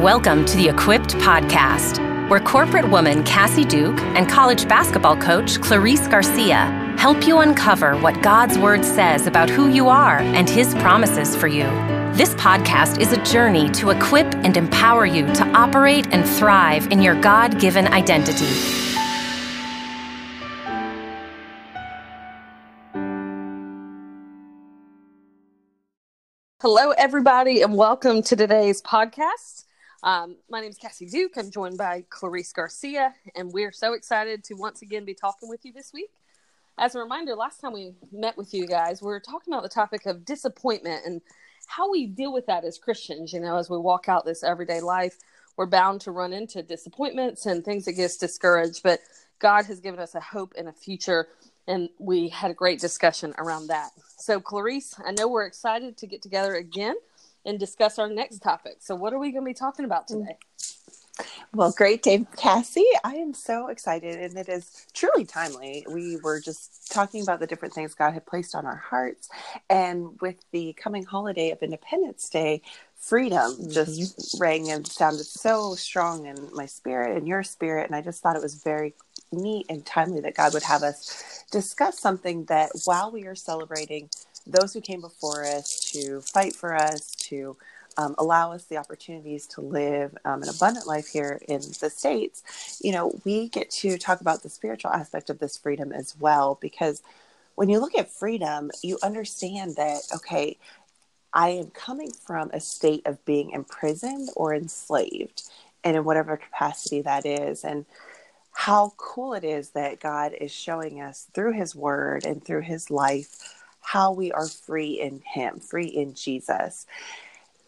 Welcome to the Equipped Podcast, where corporate woman Cassie Duke and college basketball coach Clarice Garcia help you uncover what God's Word says about who you are and His promises for you. This podcast is a journey to equip and empower you to operate and thrive in your God given identity. Hello, everybody, and welcome to today's podcast. Um, my name is Cassie Duke. I'm joined by Clarice Garcia, and we're so excited to once again be talking with you this week. As a reminder, last time we met with you guys, we were talking about the topic of disappointment and how we deal with that as Christians. You know, as we walk out this everyday life, we're bound to run into disappointments and things that get us discouraged, but God has given us a hope and a future, and we had a great discussion around that. So, Clarice, I know we're excited to get together again and discuss our next topic. So, what are we going to be talking about today? Well, great day, Cassie. I am so excited, and it is truly timely. We were just talking about the different things God had placed on our hearts, and with the coming holiday of Independence Day, freedom mm-hmm. just rang and sounded so strong in my spirit and your spirit, and I just thought it was very neat and timely that God would have us discuss something that while we are celebrating those who came before us to fight for us, to um, allow us the opportunities to live um, an abundant life here in the States, you know, we get to talk about the spiritual aspect of this freedom as well. Because when you look at freedom, you understand that, okay, I am coming from a state of being imprisoned or enslaved, and in whatever capacity that is. And how cool it is that God is showing us through His Word and through His life how we are free in Him, free in Jesus.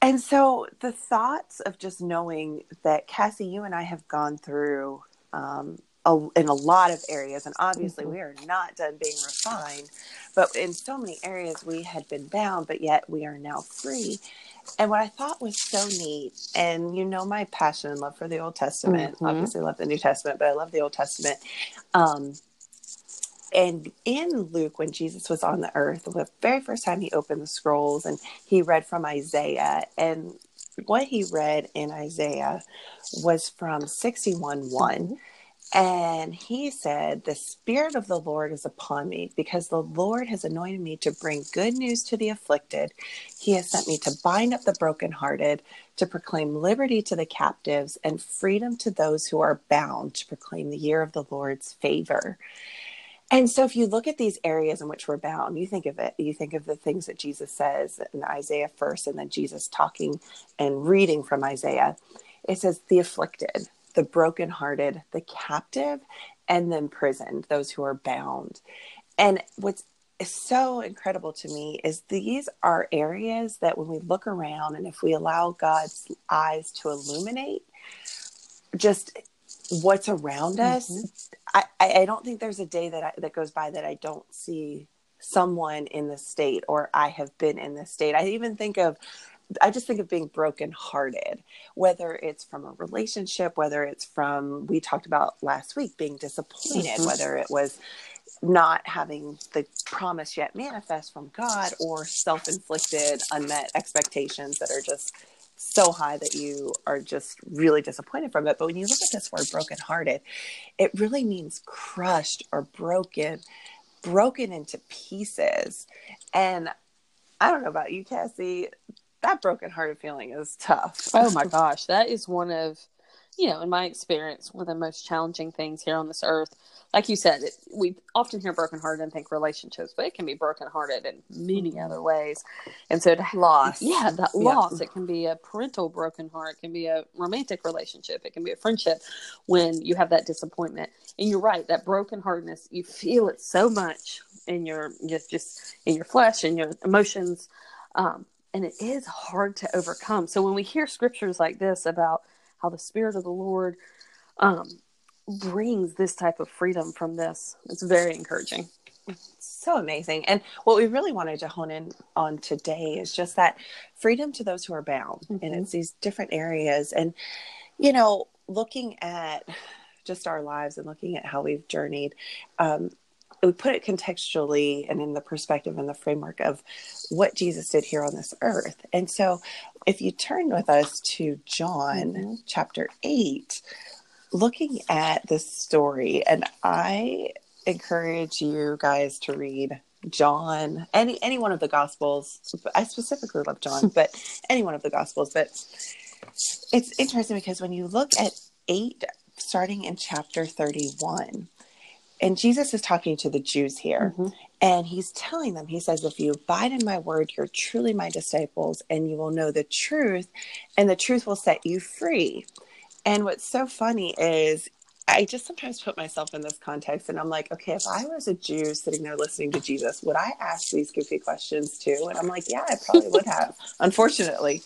And so the thoughts of just knowing that Cassie, you and I have gone through um, a, in a lot of areas, and obviously mm-hmm. we are not done being refined, but in so many areas we had been bound, but yet we are now free. And what I thought was so neat, and you know my passion and love for the Old Testament. Mm-hmm. Obviously, love the New Testament, but I love the Old Testament. Um, and in Luke, when Jesus was on the earth, the very first time he opened the scrolls and he read from Isaiah, and what he read in Isaiah was from 61 1. And he said, The Spirit of the Lord is upon me because the Lord has anointed me to bring good news to the afflicted. He has sent me to bind up the brokenhearted, to proclaim liberty to the captives, and freedom to those who are bound, to proclaim the year of the Lord's favor. And so, if you look at these areas in which we're bound, you think of it, you think of the things that Jesus says in Isaiah first, and then Jesus talking and reading from Isaiah. It says, the afflicted, the brokenhearted, the captive, and the imprisoned, those who are bound. And what's so incredible to me is these are areas that when we look around and if we allow God's eyes to illuminate, just what's around us, mm-hmm. I, I don't think there's a day that I, that goes by that I don't see someone in the state or I have been in the state. I even think of I just think of being brokenhearted, whether it's from a relationship, whether it's from we talked about last week being disappointed, mm-hmm. whether it was not having the promise yet manifest from God or self-inflicted unmet expectations that are just so high that you are just really disappointed from it. But when you look at this word brokenhearted, it really means crushed or broken, broken into pieces. And I don't know about you, Cassie, that brokenhearted feeling is tough. Oh my gosh, that is one of, you know, in my experience, one of the most challenging things here on this earth like you said, it, we often hear brokenhearted and think relationships, but it can be brokenhearted in many mm-hmm. other ways. And so, to, loss, yeah, that yeah. loss. It can be a parental broken heart. It can be a romantic relationship. It can be a friendship when you have that disappointment. And you're right, that broken brokenheartedness, you feel it so much in your just just in your flesh and your emotions, um, and it is hard to overcome. So when we hear scriptures like this about how the Spirit of the Lord um, brings this type of freedom from this. It's very encouraging. So amazing. And what we really wanted to hone in on today is just that freedom to those who are bound. Mm-hmm. And it's these different areas. And, you know, looking at just our lives and looking at how we've journeyed, um, we put it contextually and in the perspective and the framework of what Jesus did here on this earth. And so if you turn with us to John mm-hmm. chapter 8, looking at this story, and I encourage you guys to read John, any any one of the gospels. I specifically love John, but any one of the gospels. But it's interesting because when you look at eight, starting in chapter thirty-one, and Jesus is talking to the Jews here, mm-hmm. and he's telling them, he says, If you abide in my word, you're truly my disciples, and you will know the truth, and the truth will set you free. And what's so funny is I just sometimes put myself in this context and I'm like, okay, if I was a Jew sitting there listening to Jesus, would I ask these goofy questions too? And I'm like, yeah, I probably would have, unfortunately.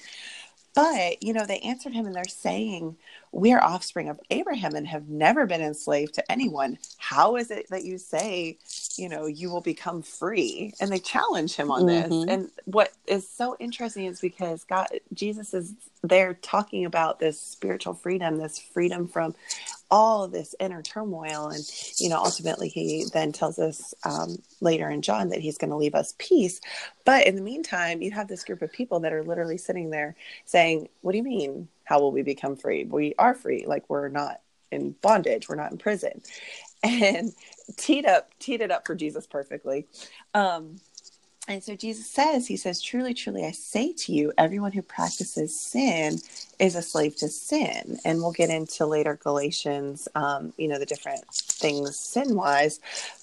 But, you know, they answered him and they're saying, We are offspring of Abraham and have never been enslaved to anyone. How is it that you say, you know, you will become free? And they challenge him on mm-hmm. this. And what is so interesting is because God, Jesus is there talking about this spiritual freedom, this freedom from all this inner turmoil. And, you know, ultimately he then tells us um, later in John that he's going to leave us peace. But in the meantime, you have this group of people that are literally sitting there saying, What do you mean? How will we become free? We are free. Like we're not in bondage, we're not in prison. And teed up, teed it up for Jesus perfectly. Um, and so Jesus says, He says, Truly, truly, I say to you, everyone who practices sin is a slave to sin. And we'll get into later Galatians, um, you know, the different things sin wise.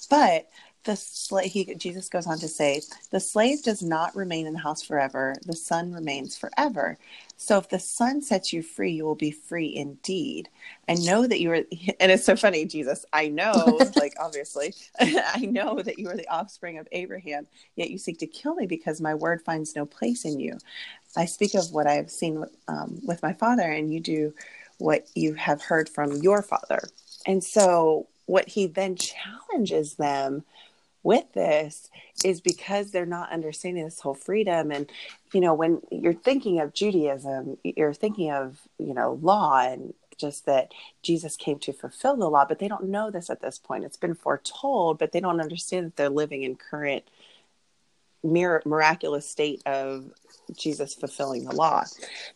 But the slave, he, Jesus goes on to say, the slave does not remain in the house forever, the son remains forever. So if the son sets you free, you will be free indeed. I know that you are, and it's so funny, Jesus. I know, like, obviously, I know that you are the offspring of Abraham, yet you seek to kill me because my word finds no place in you. I speak of what I have seen um, with my father, and you do what you have heard from your father. And so, what he then challenges them with this is because they're not understanding this whole freedom. And you know when you're thinking of judaism you're thinking of you know law and just that jesus came to fulfill the law but they don't know this at this point. It's been foretold but they don't understand that they're living in current mir- miraculous state of jesus fulfilling the law.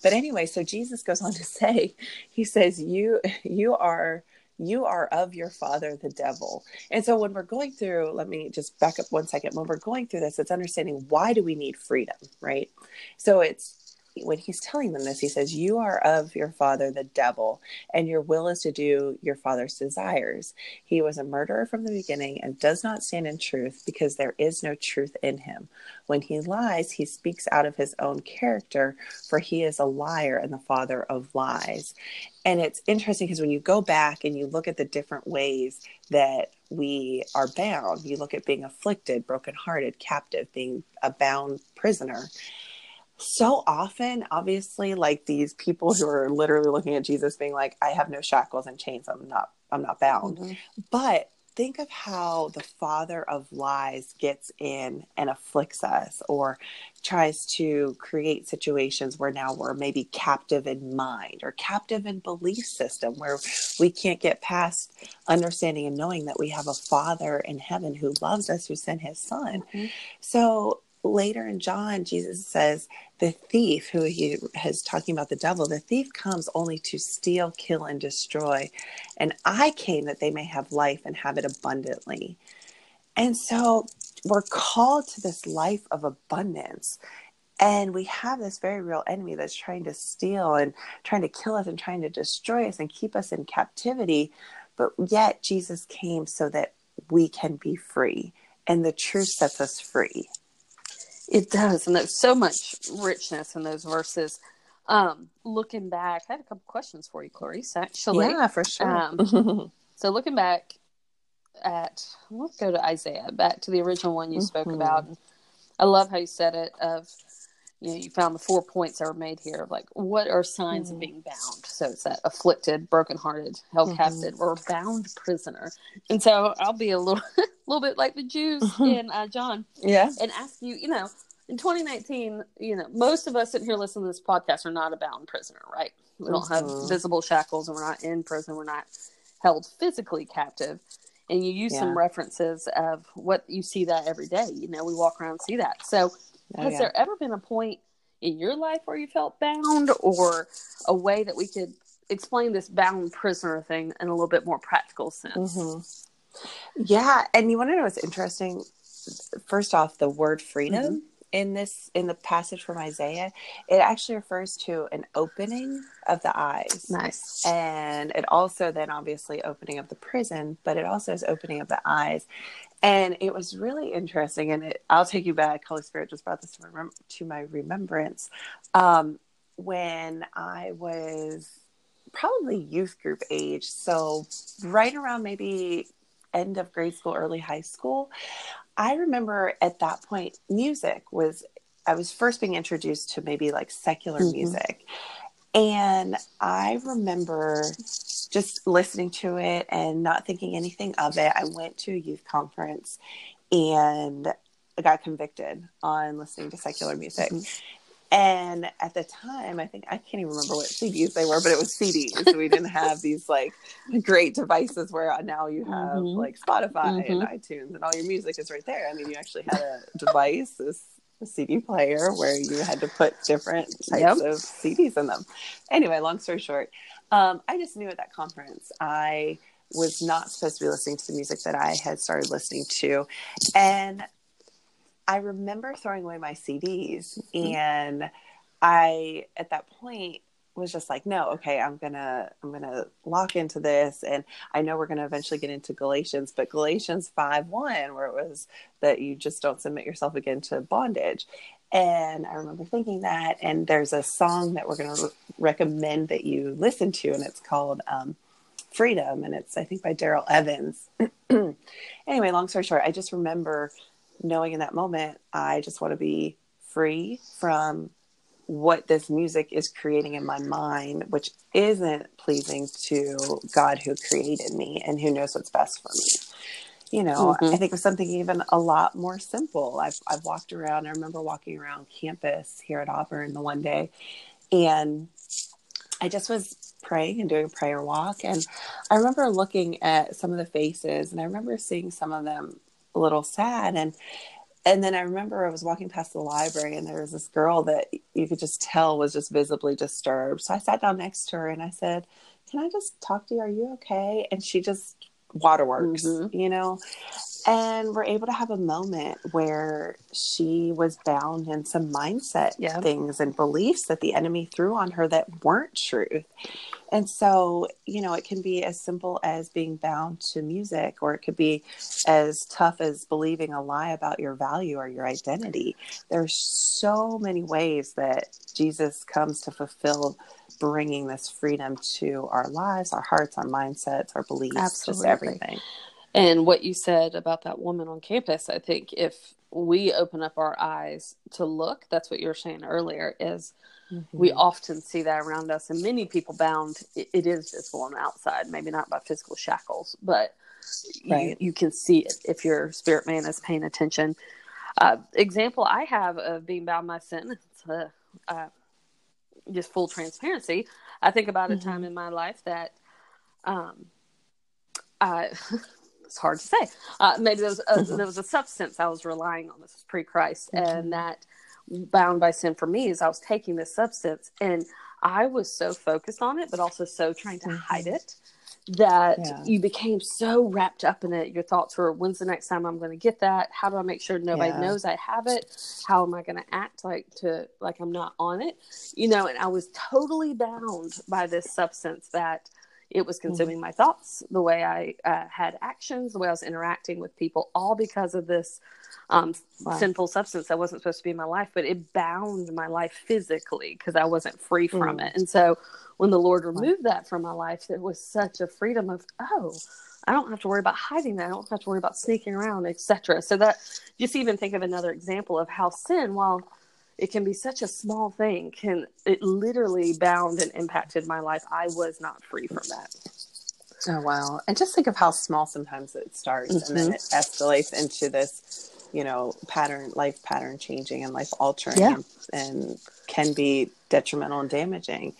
But anyway so jesus goes on to say he says you you are you are of your father, the devil. And so when we're going through, let me just back up one second. When we're going through this, it's understanding why do we need freedom, right? So it's when he's telling them this, he says, You are of your father, the devil, and your will is to do your father's desires. He was a murderer from the beginning and does not stand in truth because there is no truth in him. When he lies, he speaks out of his own character, for he is a liar and the father of lies. And it's interesting because when you go back and you look at the different ways that we are bound, you look at being afflicted, brokenhearted, captive, being a bound prisoner so often obviously like these people who are literally looking at jesus being like i have no shackles and chains i'm not i'm not bound mm-hmm. but think of how the father of lies gets in and afflicts us or tries to create situations where now we're maybe captive in mind or captive in belief system where we can't get past understanding and knowing that we have a father in heaven who loves us who sent his son mm-hmm. so later in John, Jesus says, the thief, who he is talking about the devil, the thief comes only to steal, kill, and destroy. And I came that they may have life and have it abundantly. And so we're called to this life of abundance. And we have this very real enemy that's trying to steal and trying to kill us and trying to destroy us and keep us in captivity. But yet, Jesus came so that we can be free. And the truth sets us free. It does, and there's so much richness in those verses. Um, looking back, I had a couple questions for you, Clarice. Actually, yeah, for sure. Um, so looking back at, let's go to Isaiah, back to the original one you mm-hmm. spoke about. I love how you said it. Of you know, you found the four points that were made here of like what are signs mm-hmm. of being bound. So it's that afflicted, brokenhearted, held mm-hmm. captive, or bound prisoner. And so I'll be a little, a little bit like the Jews mm-hmm. in uh, John, yeah, and ask you, you know, in 2019, you know, most of us sitting here listening to this podcast are not a bound prisoner, right? We don't have mm-hmm. visible shackles, and we're not in prison. We're not held physically captive and you use Yeah. some references of what you see that every day. You know, we walk around and see that. So, Oh, has yeah. there ever been a point in your life where you felt bound, or a way that we could explain this bound prisoner thing in a little bit more practical sense? Mhm. Yeah, and you want to know what's interesting? First off, the word freedom Mm-hmm. in this in the passage from Isaiah, it actually refers to an opening of the eyes. Nice. And it also then obviously opening of the prison, but it also is opening of the eyes. And it was really interesting. And it, I'll take you back. Holy Spirit just brought this to, remem- to my remembrance. Um, when I was probably youth group age, so right around maybe end of grade school, early high school, I remember at that point, music was, I was first being introduced to maybe like secular Mhm. music. And I remember just listening to it and not thinking anything of it. I went to a youth conference and I got convicted on listening to secular music. And at the time, I think I can't even remember what CDs they were, but it was CDs. we didn't have these like great devices where now you have Mhm. like Spotify and Mhm. iTunes and all your music is right there. I mean, you actually had a device, this CD player where you had to put different types Yep. of CDs in them. Anyway, long story short, um, I just knew at that conference I was not supposed to be listening to the music that I had started listening to. And I remember throwing away my CDs and I at that point was just like no okay I'm to I'm to lock into this. And I know we're to eventually get into Galatians but Galatians 5 1 where it was that you just don't submit yourself again to bondage. And I remember thinking that and there's a song that we're to re- recommend that you listen to and it's called um, Freedom and it's I think by Darrell Evans. Anyway long story short I just remember knowing in that moment I just want to be free from what this music is creating in my mind, which isn't pleasing to God who created me and who knows what's best for me. You know, Mhm. I think of something even a lot more simple. I've I've walked around. I remember walking around campus here at Auburn the one day, and I just was praying and doing a prayer walk, and I remember looking at some of the faces, and I remember seeing some of them a little sad, and and then I remember I was walking past the library and there was this girl that you could just tell was just visibly disturbed. So I sat down next to her and I said, Can I just talk to you? Are you okay? And she just waterworks, Mhm. you know? And we're able to have a moment where she was bound in some mindset Yeah. things and beliefs that the enemy threw on her that weren't truth. And so, you know, it can be as simple as being bound to music, or it could be as tough as believing a lie about your value or your identity. There's so many ways that Jesus comes to fulfill bringing this freedom to our lives, our hearts, our mindsets, our beliefs, Absolutely. just everything. And what you said about that woman on campus, I think if we open up our eyes to look, that's what you were saying earlier, is we Mm-hmm. often see that around us. And many people bound, it, it is visible on the outside, maybe not by physical shackles, but Right. you, you can see it if your spirit man is paying attention. Uh, example I have of being bound by sin, it's a, uh, just full transparency. I think about a time in my life that um, I, it's hard to say. Uh, maybe there was, a, there was a substance I was relying on. This was pre Christ, Mhm. and that bound by sin for me is I was taking this substance and I was so focused on it, but also so trying to hide it that Yeah. you became so wrapped up in it. Your thoughts were, when's the next time I'm going to get that? How do I make sure nobody Yeah. knows I have it? How am I going to act like to like I'm not on it? You know, and I was totally bound by this substance that it was consuming my thoughts, the way I uh, had actions, the way I was interacting with people, all because of this um, Wow. sinful substance that wasn't supposed to be in my life, but it bound my life physically because I wasn't free from Mm. it. And so when the Lord removed that from my life, there was such a freedom of, oh, I don't have to worry about hiding that. I don't have to worry about sneaking around, etc. So that just even think of another example of how sin, while it can be such a small thing, can it literally bound and impacted my life. I was not free from that. Oh wow! And just think of how small sometimes it starts, and then it escalates into this, you know, pattern, life pattern changing and life altering, Yeah. and, and can be detrimental and damaging.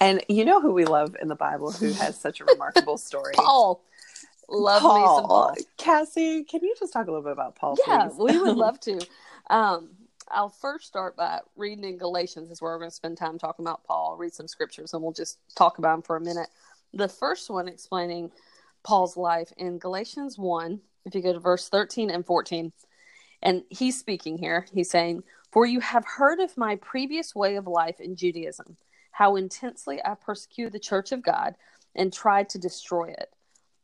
And you know who we love in the Bible who has such a remarkable story? Paul. Love Paul. me some Paul. Cassie, can you just talk a little bit about Paul? Yeah, please? we would love to. Um, I'll first start by reading in Galatians, is where we're going to spend time talking about Paul. I'll read some scriptures and we'll just talk about them for a minute. The first one explaining Paul's life in Galatians 1, if you go to verse 13 and 14, and he's speaking here. He's saying, For you have heard of my previous way of life in Judaism, how intensely I persecuted the church of God and tried to destroy it.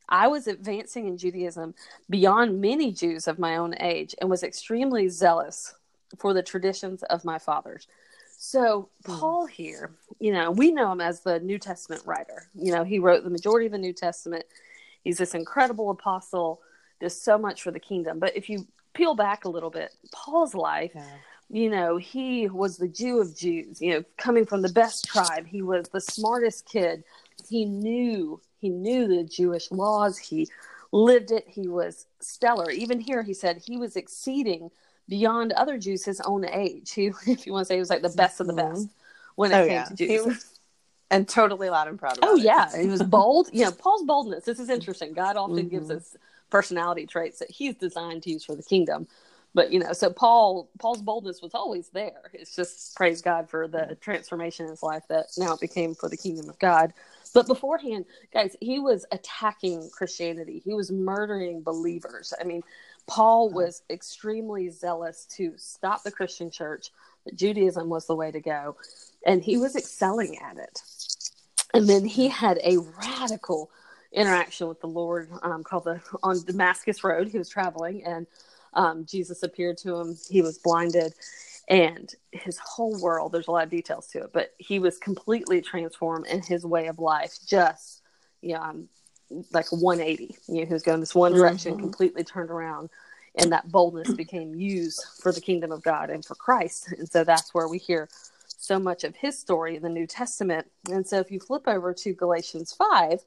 I was advancing in Judaism beyond many Jews of my own age and was extremely zealous for the traditions of my fathers. So, hmm. Paul here, you know, we know him as the New Testament writer. You know, he wrote the majority of the New Testament. He's this incredible apostle, does so much for the kingdom. But if you peel back a little bit, Paul's life, Yeah. you know, he was the Jew of Jews, you know, coming from the best tribe. He was the smartest kid. He knew, he knew the Jewish laws. He lived it. He was stellar. Even here, he said he was exceeding beyond other Jews his own age. He, if you want to say, he was like the best of the Mhm. best when it Oh, came yeah. to Jews. was- and totally loud and proud Oh it. yeah, he was bold. you know, Paul's boldness. This is interesting. God often gives Mhm. us personality traits that He's designed to use for the kingdom. But you know, so Paul Paul's boldness was always there. It's just praise God for the transformation in his life that now it became for the kingdom of God. But beforehand, guys, he was attacking Christianity. He was murdering believers. I mean, Paul was extremely zealous to stop the Christian church. That Judaism was the way to go, and he was excelling at it. And then he had a radical interaction with the Lord um, called the on Damascus Road. He was traveling, and um, Jesus appeared to him. He was blinded, and his whole world. There's a lot of details to it, but he was completely transformed in his way of life. Just you know, um, like 180. You know, who's going this one direction, Mhm. completely turned around. And that boldness became used for the kingdom of God and for Christ. And so that's where we hear so much of his story in the New Testament. And so if you flip over to Galatians 5,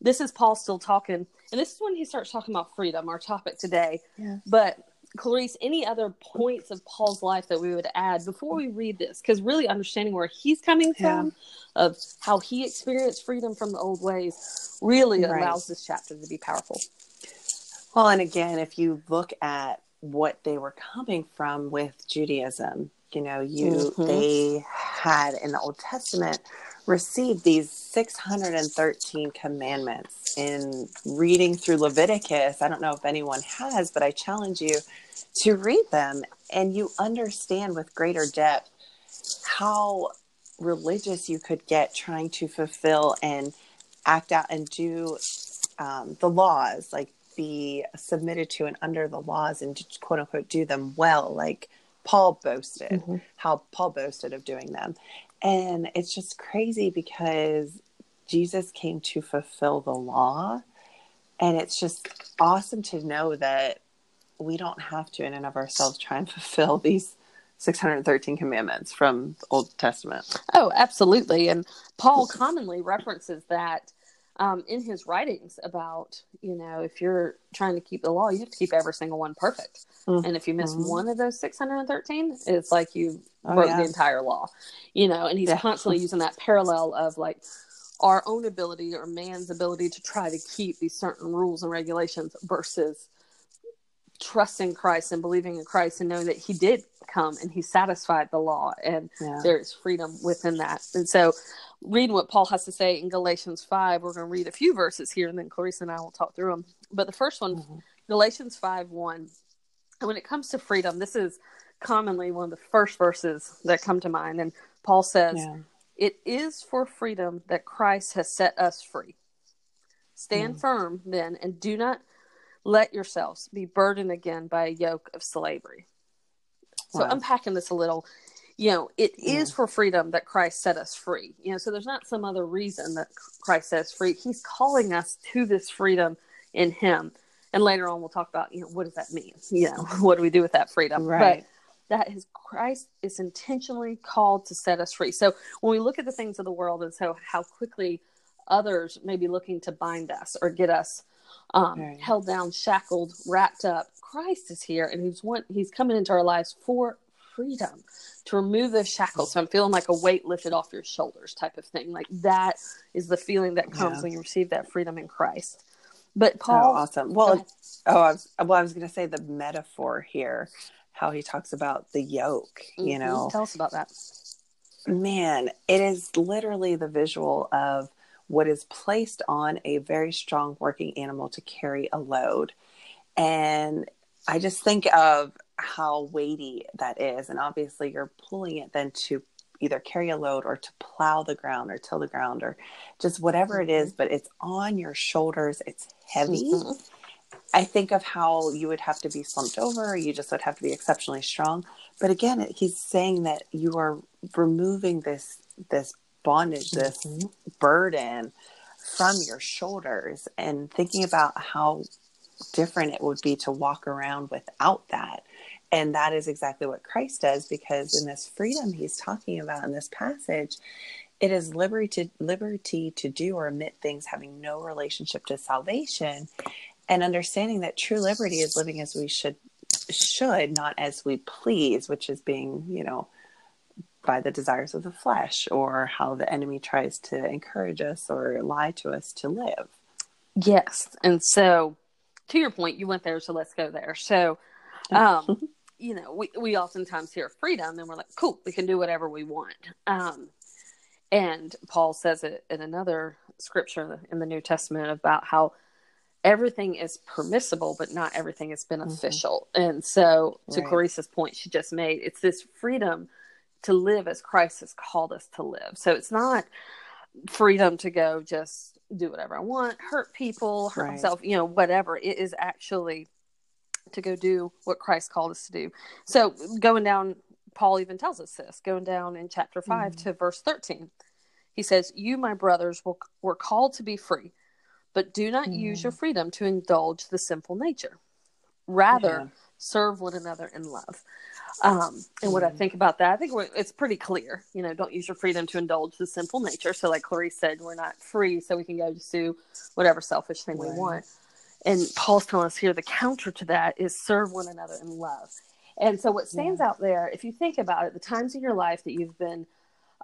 this is Paul still talking. And this is when he starts talking about freedom, our topic today. Yeah. But Clarice, any other points of Paul's life that we would add before we read this? Because really understanding where he's coming Yeah. from, of how he experienced freedom from the old ways, really Right. allows this chapter to be powerful. Well, and again, if you look at what they were coming from with Judaism, you know, you Mhm. they had in the Old Testament received these 613 commandments in reading through Leviticus. I don't know if anyone has, but I challenge you to read them and you understand with greater depth how religious you could get trying to fulfill and act out and do um, the laws, like be submitted to and under the laws and quote unquote do them well, like Paul boasted, Mhm. how Paul boasted of doing them. And it's just crazy because Jesus came to fulfill the law. And it's just awesome to know that we don't have to, in and of ourselves, try and fulfill these 613 commandments from the Old Testament. Oh, absolutely. And Paul commonly references that um, in his writings about, you know, if you're trying to keep the law, you have to keep every single one perfect. Mhm. And if you miss one of those 613, it's like you Oh, broke yeah. the entire law, you know, and he's Yeah. constantly using that parallel of like our own ability or man's ability to try to keep these certain rules and regulations versus trusting Christ and believing in Christ and knowing that he did come and he satisfied the law and Yeah. there is freedom within that. And so, reading what Paul has to say in Galatians 5, we're going to read a few verses here and then Clarissa and I will talk through them. But the first one, Mhm. Galatians 5 1. And when it comes to freedom, this is commonly one of the first verses that come to mind. And Paul says, Yeah. It is for freedom that Christ has set us free. Stand Mm. firm then and do not let yourselves be burdened again by a yoke of slavery. So Wow. unpacking this a little, you know, it is for freedom that Christ set us free. You know, so there's not some other reason that Christ set us free. He's calling us to this freedom in Him. And later on, we'll talk about, you know, what does that mean? You know, what do we do with that freedom? Right. But that is Christ is intentionally called to set us free. So when we look at the things of the world and so how quickly others may be looking to bind us or get us um, held down, shackled, wrapped up, Christ is here and he's one he's coming into our lives for freedom to remove those shackles. So I'm feeling like a weight lifted off your shoulders type of thing. Like that is the feeling that comes Yeah. when you receive that freedom in Christ. But Paul, oh, awesome. Well, oh, I was, well, I was going to say the metaphor here, how he talks about the yoke. Mm-hmm. You know, tell us about that. Man, it is literally the visual of what is placed on a very strong working animal to carry a load, and I just think of how weighty that is, and obviously you're pulling it then to either carry a load or to plow the ground or till the ground or just whatever it is, mm-hmm. but it's on your shoulders. It's heavy. Mm-hmm. I think of how you would have to be slumped over, you just would have to be exceptionally strong. But again, he's saying that you are removing this this bondage, this mm-hmm. burden from your shoulders and thinking about how different it would be to walk around without that and that is exactly what Christ does because in this freedom he's talking about in this passage, it is liberty to, liberty to do or omit things having no relationship to salvation and understanding that true liberty is living as we should should not as we please which is being you know by the desires of the flesh or how the enemy tries to encourage us or lie to us to live yes and so to your point you went there so let's go there so um you know, we, we oftentimes hear freedom and we're like, cool, we can do whatever we want. Um, and Paul says it in another scripture in the New Testament about how everything is permissible, but not everything is beneficial. Mm-hmm. And so, to right. Clarissa's point she just made, it's this freedom to live as Christ has called us to live. So, it's not freedom to go just do whatever I want, hurt people, hurt right. myself, you know, whatever. It is actually to go do what Christ called us to do. So going down, Paul even tells us this, going down in chapter 5 mm-hmm. to verse 13. He says, You, my brothers, will, were called to be free, but do not mm-hmm. use your freedom to indulge the sinful nature. Rather, yeah. Serve one another in love. Um, and what I mm-hmm. think about that, I think it's pretty clear. You know, don't use your freedom to indulge the sinful nature. So, like Clarice said, we're not free, so we can go just do whatever selfish thing right. we want. And Paul's telling us here the counter to that is serve one another in love. And so, what stands yeah. out there, if you think about it, the times in your life that you've been,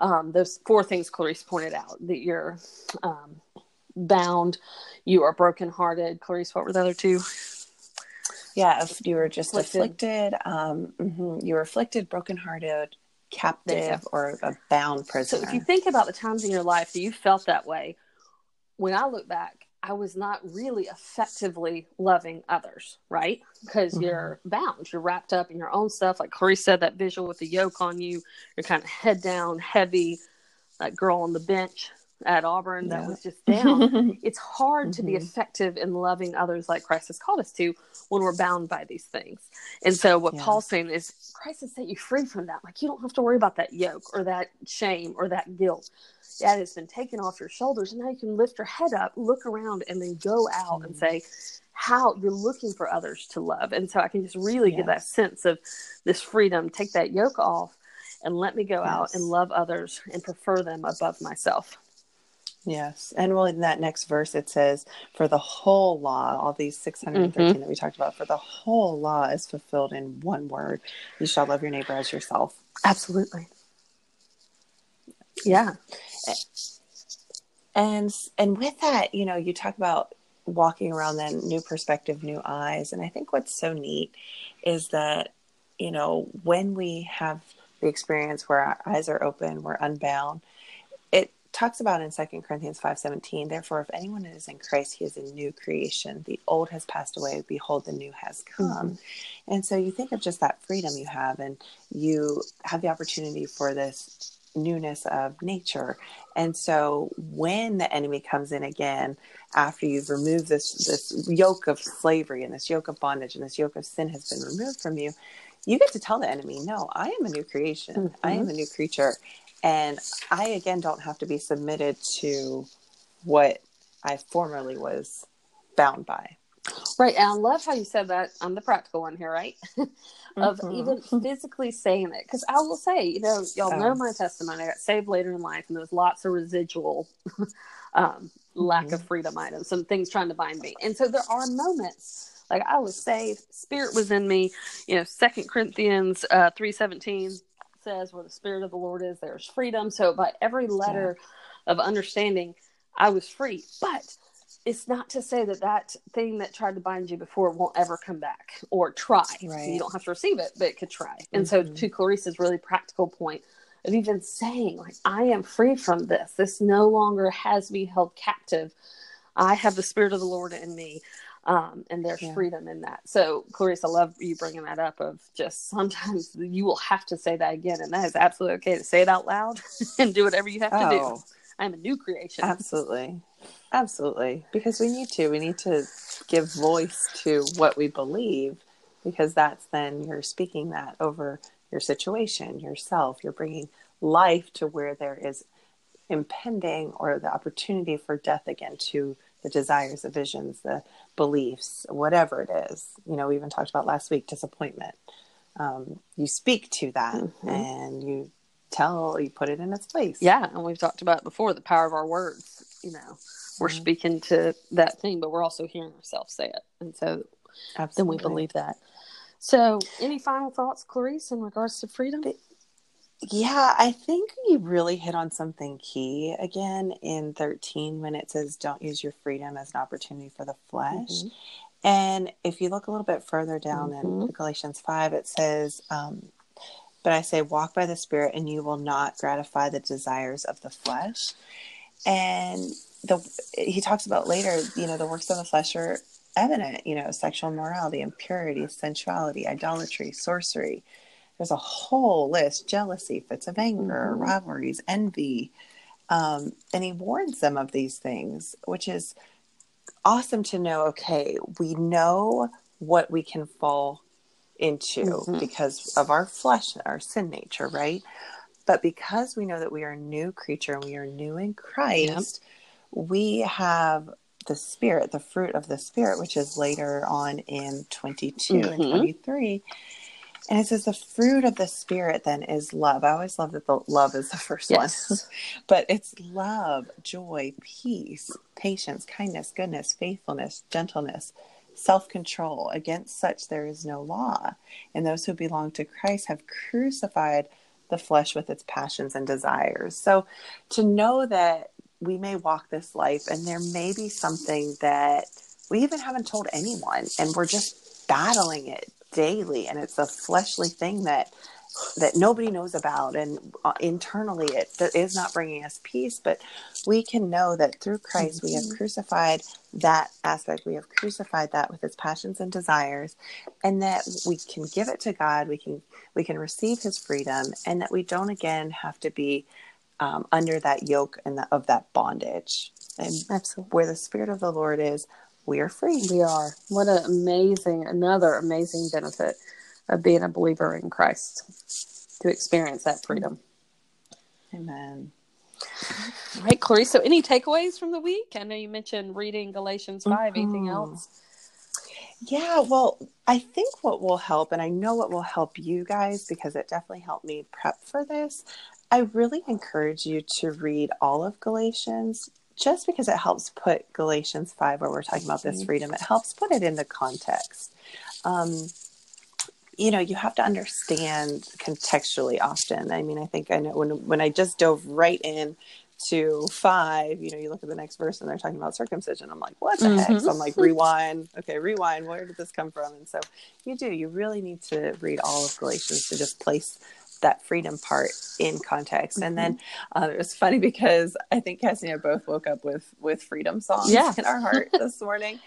um, those four things Clarice pointed out that you're um, bound, you are brokenhearted. Clarice, what were the other two? Yeah, if you were just afflicted, afflicted um, mm-hmm, you were afflicted, brokenhearted, captive, or a bound prisoner. So, if you think about the times in your life that you felt that way, when I look back, I was not really effectively loving others, right? Because mm-hmm. you're bound, you're wrapped up in your own stuff. Like Corey said, that visual with the yoke on you, you're kind of head down, heavy, that girl on the bench at Auburn yeah. that was just down. it's hard mm-hmm. to be mm-hmm. effective in loving others like Christ has called us to when we're bound by these things. And so, what yeah. Paul's saying is, Christ has set you free from that. Like, you don't have to worry about that yoke or that shame or that guilt that has been taken off your shoulders. And now you can lift your head up, look around, and then go out mm-hmm. and say, how you're looking for others to love. And so I can just really yes. get that sense of this freedom, take that yoke off, and let me go yes. out and love others and prefer them above myself. Yes. And well, in that next verse, it says, For the whole law, all these 613 mm-hmm. that we talked about, for the whole law is fulfilled in one word you shall love your neighbor as yourself. Absolutely. Yeah. And and with that, you know, you talk about walking around then new perspective, new eyes. And I think what's so neat is that, you know, when we have the experience where our eyes are open, we're unbound, talks about in Second Corinthians 5:17, therefore if anyone is in Christ, he is a new creation. The old has passed away, behold the new has come. Mm-hmm. And so you think of just that freedom you have and you have the opportunity for this newness of nature. And so when the enemy comes in again, after you've removed this this yoke of slavery and this yoke of bondage and this yoke of sin has been removed from you, you get to tell the enemy, no, I am a new creation. Mm-hmm. I am a new creature. And I again don't have to be submitted to what I formerly was bound by. Right. And I love how you said that. I'm the practical one here, right? of mm-hmm. even physically saying it. Because I will say, you know, y'all oh. know my testimony. I got saved later in life, and there's lots of residual um, lack mm-hmm. of freedom items, some things trying to bind me. And so there are moments like I was saved, spirit was in me. You know, Second Corinthians uh, three seventeen says, "Where the spirit of the Lord is, there's freedom." So by every letter yeah. of understanding, I was free, but it's not to say that that thing that tried to bind you before won't ever come back or try. Right. You don't have to receive it, but it could try. And so, Mhm. to Clarissa's really practical point of even saying, like, I am free from this. This no longer has me held captive. I have the Spirit of the Lord in me. Um, and there's Yeah. freedom in that. So, Clarissa, I love you bringing that up. Of just sometimes you will have to say that again, and that is absolutely okay to say it out loud and do whatever you have to do. Oh, I'm a new creation. absolutely. Absolutely. Because we need to. We need to give voice to what we believe because that's then you're speaking that over your situation, yourself. You're bringing life to where there is impending or the opportunity for death again to the desires, the visions, the beliefs, whatever it is. You know, we even talked about last week disappointment. Um, you speak to that Mhm. and you tell, you put it in its place. Yeah, and we've talked about it before the power of our words. You know, we're Mhm. speaking to that thing, but we're also hearing ourselves say it, and so Absolutely. then we believe that. So, any final thoughts, Clarice, in regards to freedom? Yeah, I think you really hit on something key again in 13 when it says, Don't use your freedom as an opportunity for the flesh. Mhm. And if you look a little bit further down in Mhm. Galatians 5, it says, um, But I say, walk by the Spirit, and you will not gratify the desires of the flesh. And the he talks about later, you know, the works of the flesh are evident, you know, sexual morality, impurity, sensuality, idolatry, sorcery. There's a whole list jealousy, fits of anger, Mhm. rivalries, envy. Um, and he warns them of these things, which is awesome to know. Okay, we know what we can fall into Mhm. because of our flesh, our sin nature, right? But because we know that we are a new creature and we are new in Christ, we have the spirit, the fruit of the spirit, which is later on in 22 and Mhm. 23. And it says the fruit of the spirit then is love. I always love that the love is the first Yes. one. But it's love, joy, peace, patience, kindness, goodness, faithfulness, gentleness, self control. Against such there is no law. And those who belong to Christ have crucified the flesh with its passions and desires. So to know that we may walk this life and there may be something that we even haven't told anyone and we're just battling it daily and it's a fleshly thing that that nobody knows about and uh, internally it is not bringing us peace but we can know that through Christ we have Mhm. crucified that aspect we have crucified that with its passions and desires and that we can give it to God we can we can receive his freedom and that we don't again have to be um, under that yoke and the, of that bondage and Absolutely. where the spirit of the Lord is we are free We are. What an amazing, another amazing benefit of being a believer in Christ to experience that freedom. amen All right, Clarice. So, any takeaways from the week? I know you mentioned reading Galatians 5. Anything Mhm. else? Yeah, well, I think what will help, and I know what will help you guys because it definitely helped me prep for this. I really encourage you to read all of Galatians just because it helps put Galatians 5, where we're talking about this freedom, it helps put it into context. Um, you know, you have to understand contextually often. I mean, I think I know when when I just dove right in to five, you know, you look at the next verse and they're talking about circumcision. I'm like, what the heck? Mhm. So I'm like, rewind. Okay, rewind. Where did this come from? And so you do. You really need to read all of Galatians to just place that freedom part in context. And then uh, it was funny because I think Cassie and I both woke up with with freedom songs Yeah. in our heart this morning.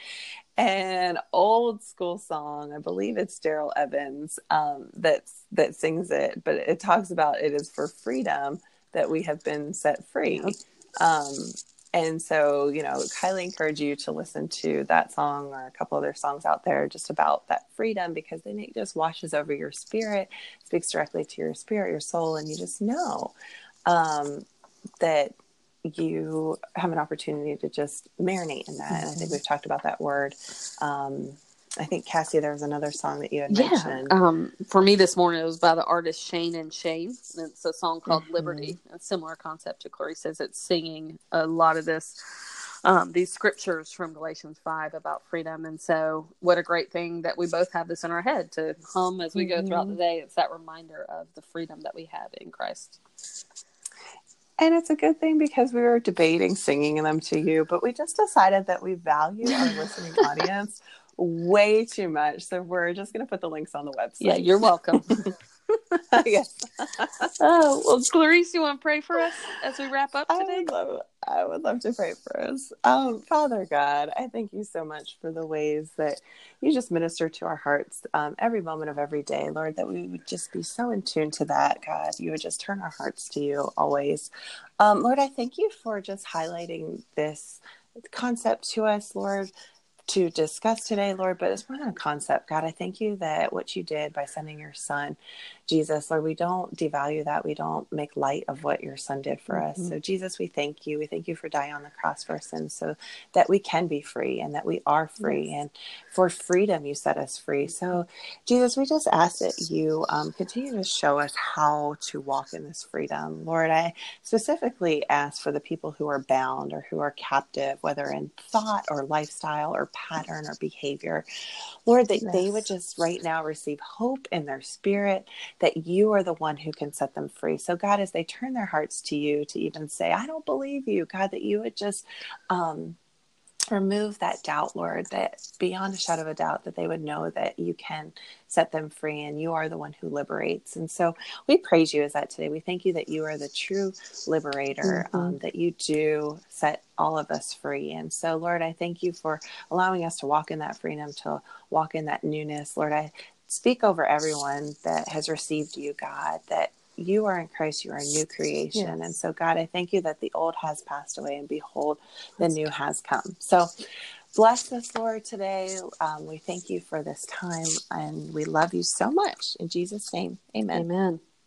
An old school song, I believe it's Darrell Evans um, that's that sings it, but it talks about it is for freedom that we have been set free. Um, and so, you know, highly encourage you to listen to that song or a couple other songs out there just about that freedom because then it just washes over your spirit, speaks directly to your spirit, your soul, and you just know um, that you have an opportunity to just marinate in that. And I think we've talked about that word. Um, I think Cassie, there was another song that you had Yeah. mentioned. Um, for me this morning, it was by the artist Shane and Shane. It's a song called Mhm. Liberty. A similar concept to Corey says It's singing a lot of this, um, these scriptures from Galatians 5 about freedom. And so, what a great thing that we both have this in our head to hum as we go throughout the Mhm. day. It's that reminder of the freedom that we have in Christ. And it's a good thing because we were debating singing them to you, but we just decided that we value our listening audience way too much. So we're just going to put the links on the website. Yeah, you're welcome. yes. oh, well, Clarice, you want to pray for us as we wrap up I today? would, love, I would love to pray for us. Um, Father God, I thank you so much for the ways that you just minister to our hearts um, every moment of every day, Lord, that we would just be so in tune to that, God. You would just turn our hearts to you always. Um, Lord, I thank you for just highlighting this concept to us, Lord to discuss today, Lord, but it's more than a concept. God, I thank you that what you did by sending your son, Jesus, Lord, we don't devalue that. We don't make light of what your son did for mm-hmm. us. So, Jesus, we thank you. We thank you for dying on the cross for our sins so that we can be free and that we are free. Yes. And for freedom, you set us free. So, Jesus, we just ask that you um, continue to show us how to walk in this freedom. Lord, I specifically ask for the people who are bound or who are captive, whether in thought or lifestyle or pattern or behavior. Lord, that yes. they would just right now receive hope in their spirit, that you are the one who can set them free. So, God, as they turn their hearts to you to even say, I don't believe you, God, that you would just um, remove that doubt, Lord, that beyond a shadow of a doubt, that they would know that you can set them free and you are the one who liberates. And so we praise you as that today. We thank you that you are the true liberator, mm-hmm. um, that you do set all of us free. And so, Lord, I thank you for allowing us to walk in that freedom, to walk in that newness. Lord, I speak over everyone that has received you, God, that you are in Christ, you are a new creation. Yes. And so, God, I thank you that the old has passed away and behold, the new has come. So, bless us, Lord, today. Um, we thank you for this time and we love you so much. In Jesus' name, amen. Amen.